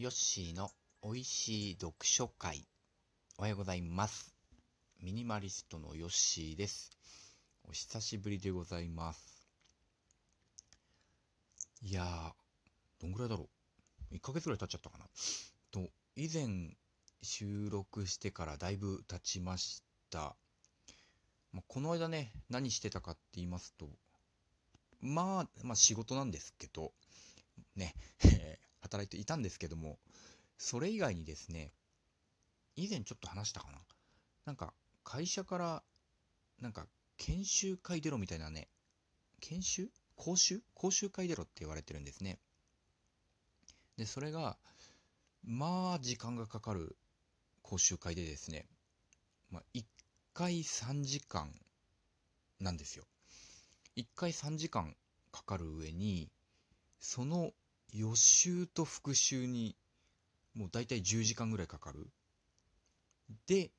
ヨッシーの美味しい読書会。おはようございます。ミニマリストのヨッシーです。お久しぶりでございます。いやー、どんぐらいだろう。1ヶ月ぐらい経っちゃったかな。と、以前収録してからだいぶ経ちました。まあ、この間ね、何してたかって言いますと、まあ、まあ仕事なんですけど、ね、働いていたんですけども、それ以外にですね、以前ちょっと話したかな。なんか、会社から、なんか、研修会出ろみたいなね、研修？講習？講習会出ろって言われてるんですね。で、それが、まあ、時間がかかる講習会でですね、まあ、1回3時間なんですよ。1回3時間かかる上に、その予習と復習にもう大体10時間ぐらいかかる。で、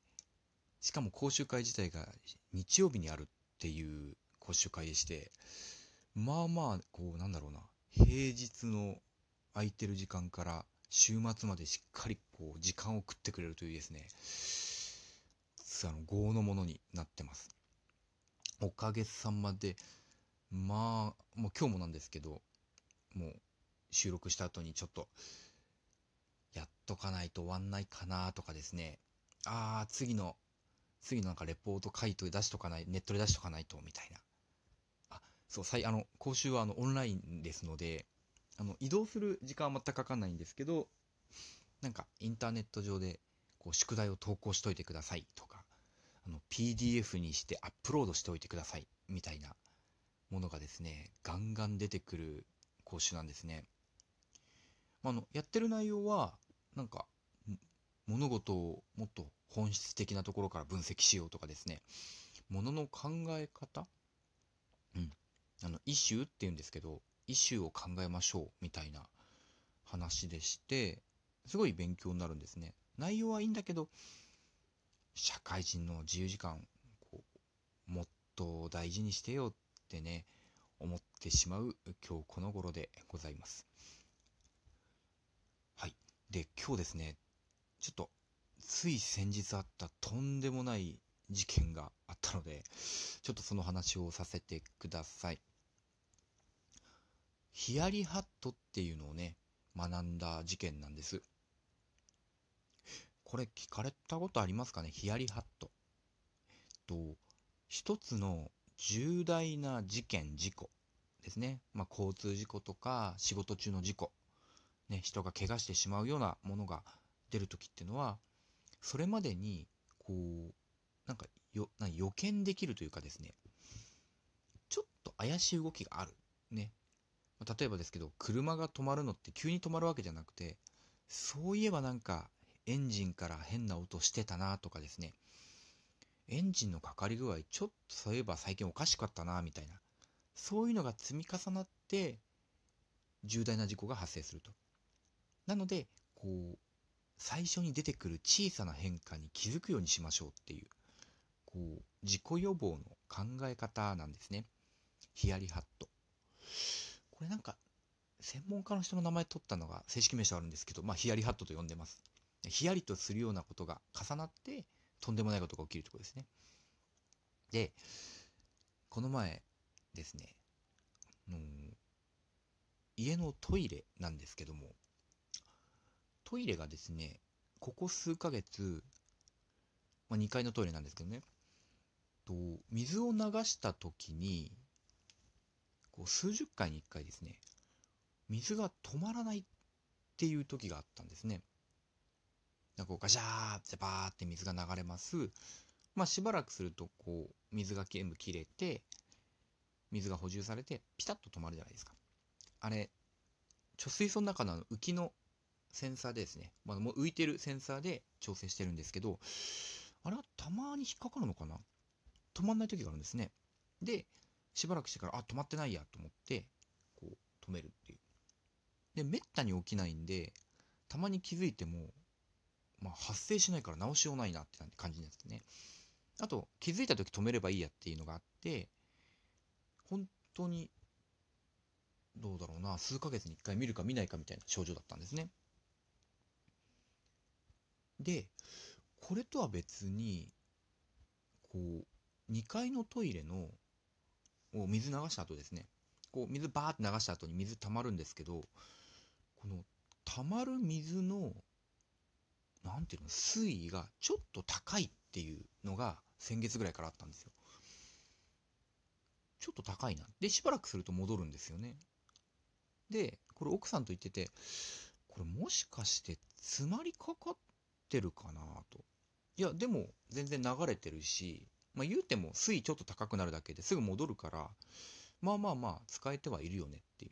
しかも講習会自体が日曜日にあるっていう講習会でして、まあまあ、こうなんだろうな、平日の空いてる時間から週末までしっかりこう時間を食ってくれるというですね、あの、業のものになってます。おかげさまで、まあ、もう今日もなんですけど、もう収録した後にちょっと、やっとかないと終わんないかなとかですね、あー、次の、次のなんかレポート書いと出しとかない、ネットで出しとかないと、みたいな。あ、そう、さい、あの、講習はあの、オンラインですので、あの、移動する時間は全くかかんないんですけど、なんか、インターネット上で、こう、宿題を投稿しといてくださいとか、あの、PDF にしてアップロードしておいてください、みたいなものがですね、ガンガン出てくる講習なんですね。まあ、の、やってる内容は、なんか、物事をもっと本質的なところから分析しようとかですね、ものの考え方？うん。あの、イシューって言うんですけど、イシューを考えましょう、みたいな話でして、すごい勉強になるんですね。内容はいいんだけど、社会人の自由時間、こう、もっと大事にしてよってね、思ってしまう今日この頃でございます。で、今日ですね、ちょっと、つい先日あったとんでもない事件があったので、ちょっとその話をさせてください。ヒヤリハットっていうのをね、学んだ事件なんです。これ聞かれたことありますかね？ヒヤリハット。と、一つの重大な事件、事故ですね。まあ、交通事故とか仕事中の事故。ね、人が怪我してしまうようなものが出るときっていうのは、それまでに、こう、なんかよ、な予見できるというかですね、ちょっと怪しい動きがある。ね。例えばですけど、車が止まるのって急に止まるわけじゃなくて、そういえばなんか、エンジンから変な音してたなとかですね、エンジンのかかり具合、ちょっとそういえば最近おかしかったなみたいな、そういうのが積み重なって、重大な事故が発生すると。なので、こう、最初に出てくる小さな変化に気づくようにしましょうっていう、こう、事故予防の考え方なんですね。ヒヤリハット。これなんか、専門家の人の名前取ったのが正式名称あるんですけど、まあ、ヒヤリハットと呼んでます。ヒヤリとするようなことが重なって、とんでもないことが起きるところですね。で、この前ですね、の家のトイレなんですけども、トイレがですね、ここ数ヶ月、まあ、2階のトイレなんですけどね、と水を流した時に、こう数十回に1回ですね、水が止まらないっていう時があったんですね。なんかこうガシャーってバーって水が流れます。まあしばらくするとこう水が全部切れて、水が補充されてピタッと止まるじゃないですか。あれ、貯水槽の中の浮きのセンサーでですね、まあ、もう浮いてるセンサーで調整してるんですけど、あれはたまに引っかかるのかな？止まんない時があるんですね。で、しばらくしてから、あ、止まってないやと思って、こう止めるっていう。で、めったに起きないんで、たまに気づいても、まあ、発生しないから直しようないなって感じになってね。あと、気づいた時止めればいいやっていうのがあって、本当に、どうだろうな、数ヶ月に一回見るか見ないかみたいな症状だったんですね。でこれとは別にこう2階のトイレのを水流した後ですね。こう水バーって流した後に水溜まるんですけどこの溜まる水のなんていうの水位がちょっと高いっていうのが先月ぐらいからあったんですよ。ちょっと高いな。でしばらくすると戻るんですよね。でこれ奥さんと言っててこれもしかして詰まりかかってるかなと。いやでも全然流れてるしまあ言うても水位ちょっと高くなるだけですぐ戻るからまあまあまあ使えてはいるよねっていう。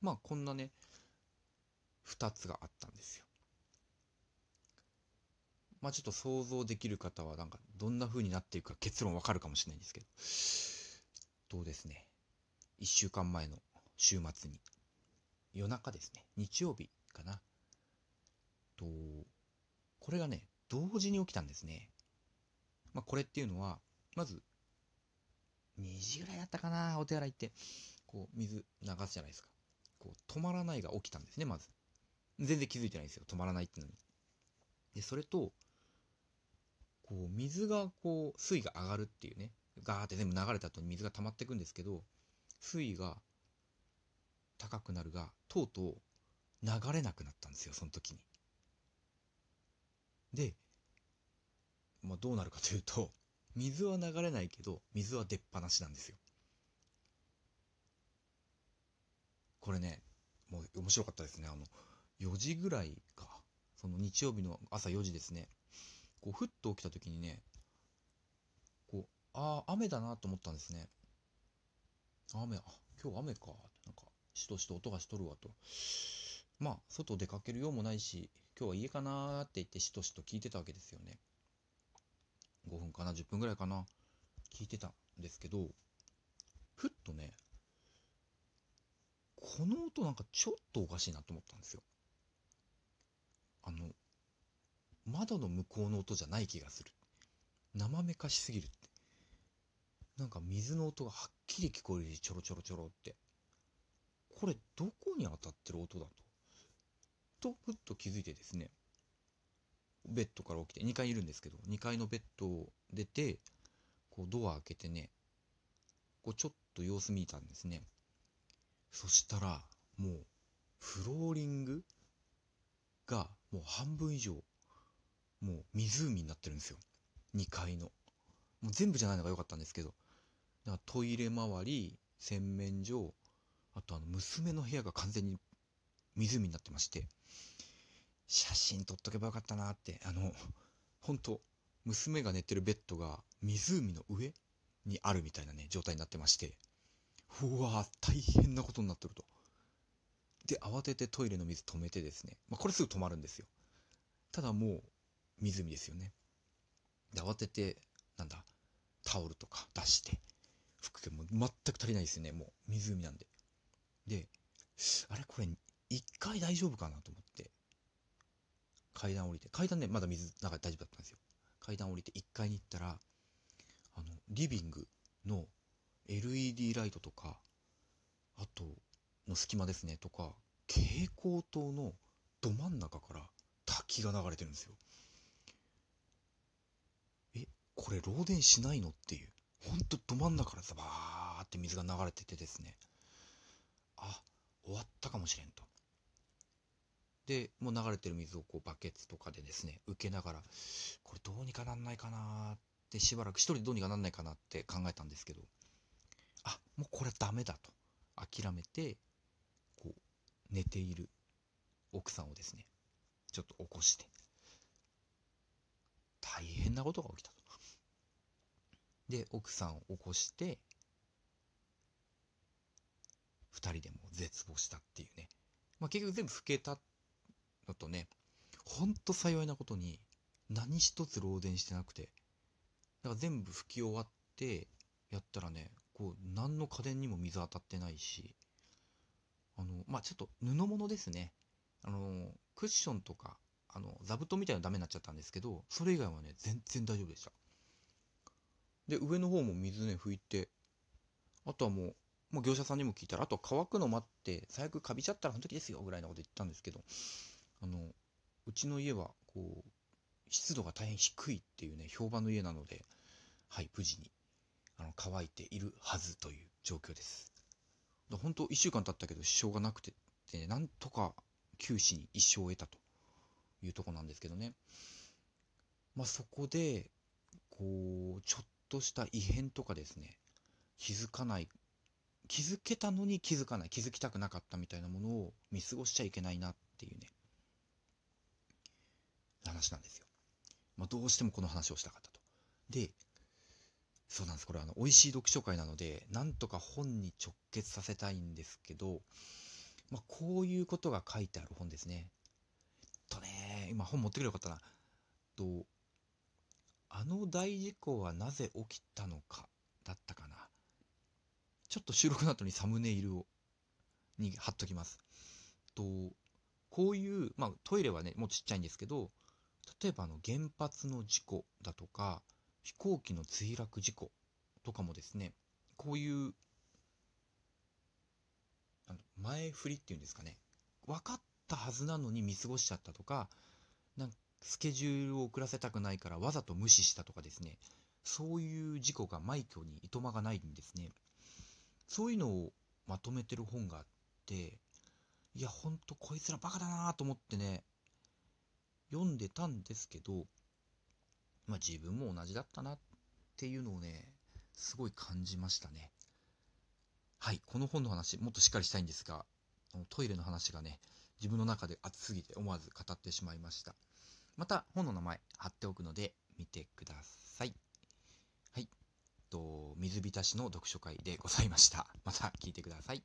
まあこんなね2つがあったんですよ。まあちょっと想像できる方はなんかどんな風になっていくか結論わかるかもしれないんですけど。どうですね。1週間前の週末に。夜中ですね。日曜日かな。とこれがね同時に起きたんですね。まあこれっていうのはまず2時ぐらいだったかなお手洗いって。こう水流すじゃないですか。こう止まらないが起きたんですねまず。全然気づいてないんですよ止まらないってのに。でそれとこう水がこう水位が上がるっていうね。ガーって全部流れた後に水が溜まっていくんですけど水位が高くなるがとうとう流れなくなったんですよその時に。で、まあ、どうなるかというと 水は流れないけど水は出っ放しなんですよ。これねもう面白かったですね。あの4時ぐらいか。その日曜日の朝4時ですね。こうふっと起きた時にねこうああ雨だなと思ったんですね。雨あ今日雨か。なんかしとしと音がしとるわと。まあ外出かけるようもないし今日は家かなって言ってしとしと聞いてたわけですよね。5分かな10分ぐらいかな。聞いてたんですけどふっとねこの音なんかちょっとおかしいなと思ったんですよ。あの窓の向こうの音じゃない気がする。生めかしすぎるって。なんか水の音がはっきり聞こえるしちょろちょろちょろって。これどこに当たってる音だととふっと気づいてですねベッドから起きて2階いるんですけど2階のベッドを出てこうドア開けてねこうちょっと様子見たんですね。そしたらもうフローリングがもう半分以上もう湖になってるんですよ。2階の。もう全部じゃないのが良かったんですけどだからトイレ周り洗面所あとあの娘の部屋が完全に湖になってまして写真撮っとけばよかったなってあの本当娘が寝てるベッドが湖の上にあるみたいなね状態になってましてうわ大変なことになってると。で慌ててトイレの水止めてですね、まあ、これすぐ止まるんですよ。ただもう湖ですよね。で慌ててなんだタオルとか出して服でも全く足りないですよねもう湖なんで。であれこれ1回大丈夫かなと思って。階段降りて。階段ねまだ水中大丈夫だったんですよ。階段降りて1階に行ったらあのリビングの LED ライトとかあとの隙間ですねとか蛍光灯のど真ん中から滝が流れてるんですよ。えこれ漏電しないのっていう。ほんとど真ん中からザバーって水が流れててですね。あ終わったかもしれんと。でもう流れてる水をこうバケツとかでですね受けながらこれどうにかなんないかなってしばらく一人でどうにかなんないかなって考えたんですけどあもうこれダメだと諦めてこう寝ている奥さんをですねちょっと起こして大変なことが起きたと。で奥さんを起こして2人でも絶望したっていうね、まあ、結局全部老けたのとねほんと幸いなことに何一つ漏電してなくてだから全部拭き終わってやったらねこう何の家電にも水当たってないしあのまあちょっと布物ですね。あのクッションとかあの座布団みたいなのダメになっちゃったんですけどそれ以外はね全然大丈夫でした。で上の方も水ね拭いてあとはもうもう業者さんにも聞いたらあと乾くの待って最悪カビちゃったらその時ですよぐらいなこと言ったんですけどあのうちの家は、こう、湿度が大変低いっていうね、評判の家なので、はい、無事に、あの、乾いているはずという状況です。本当1週間経ったけど支障がなくて、ね、なんとか九死に一生を得たというとこなんですけどね。まあそこで、こう、ちょっとした異変とかですね、気づかない、気づけたのに気づかない、気づきたくなかったみたいなものを見過ごしちゃいけないなっていうね、話なんですよ。まあどうしてもこの話をしたかったと。で、そうなんです。これあの、美味しい読書会なので、なんとか本に直結させたいんですけど、まあ、こういうことが書いてある本ですね。とね、今本持ってくればよかったな。と、あの大事故はなぜ起きたのか、だったかな。ちょっと収録の後にサムネイルを、に貼っときます。と、こういう、まあトイレはね、もうちっちゃいんですけど、例えばあの原発の事故だとか、飛行機の墜落事故とかもですね、こういうあの前振りっていうんですかね、分かったはずなのに見過ごしちゃったとか、なんかスケジュールを遅らせたくないからわざと無視したとかですね、そういう事故が枚挙にいとまがないんですね。そういうのをまとめてる本があって、いや、ほんとこいつらバカだなと思ってね、読んでたんですけど、まあ自分も同じだったなっていうのをね、すごい感じましたね。はい、この本の話、もっとしっかりしたいんですが、トイレの話がね、自分の中で熱すぎて思わず語ってしまいました。また本の名前貼っておくので見てください。はい。と、水浸しの読書会でございました。また聞いてください。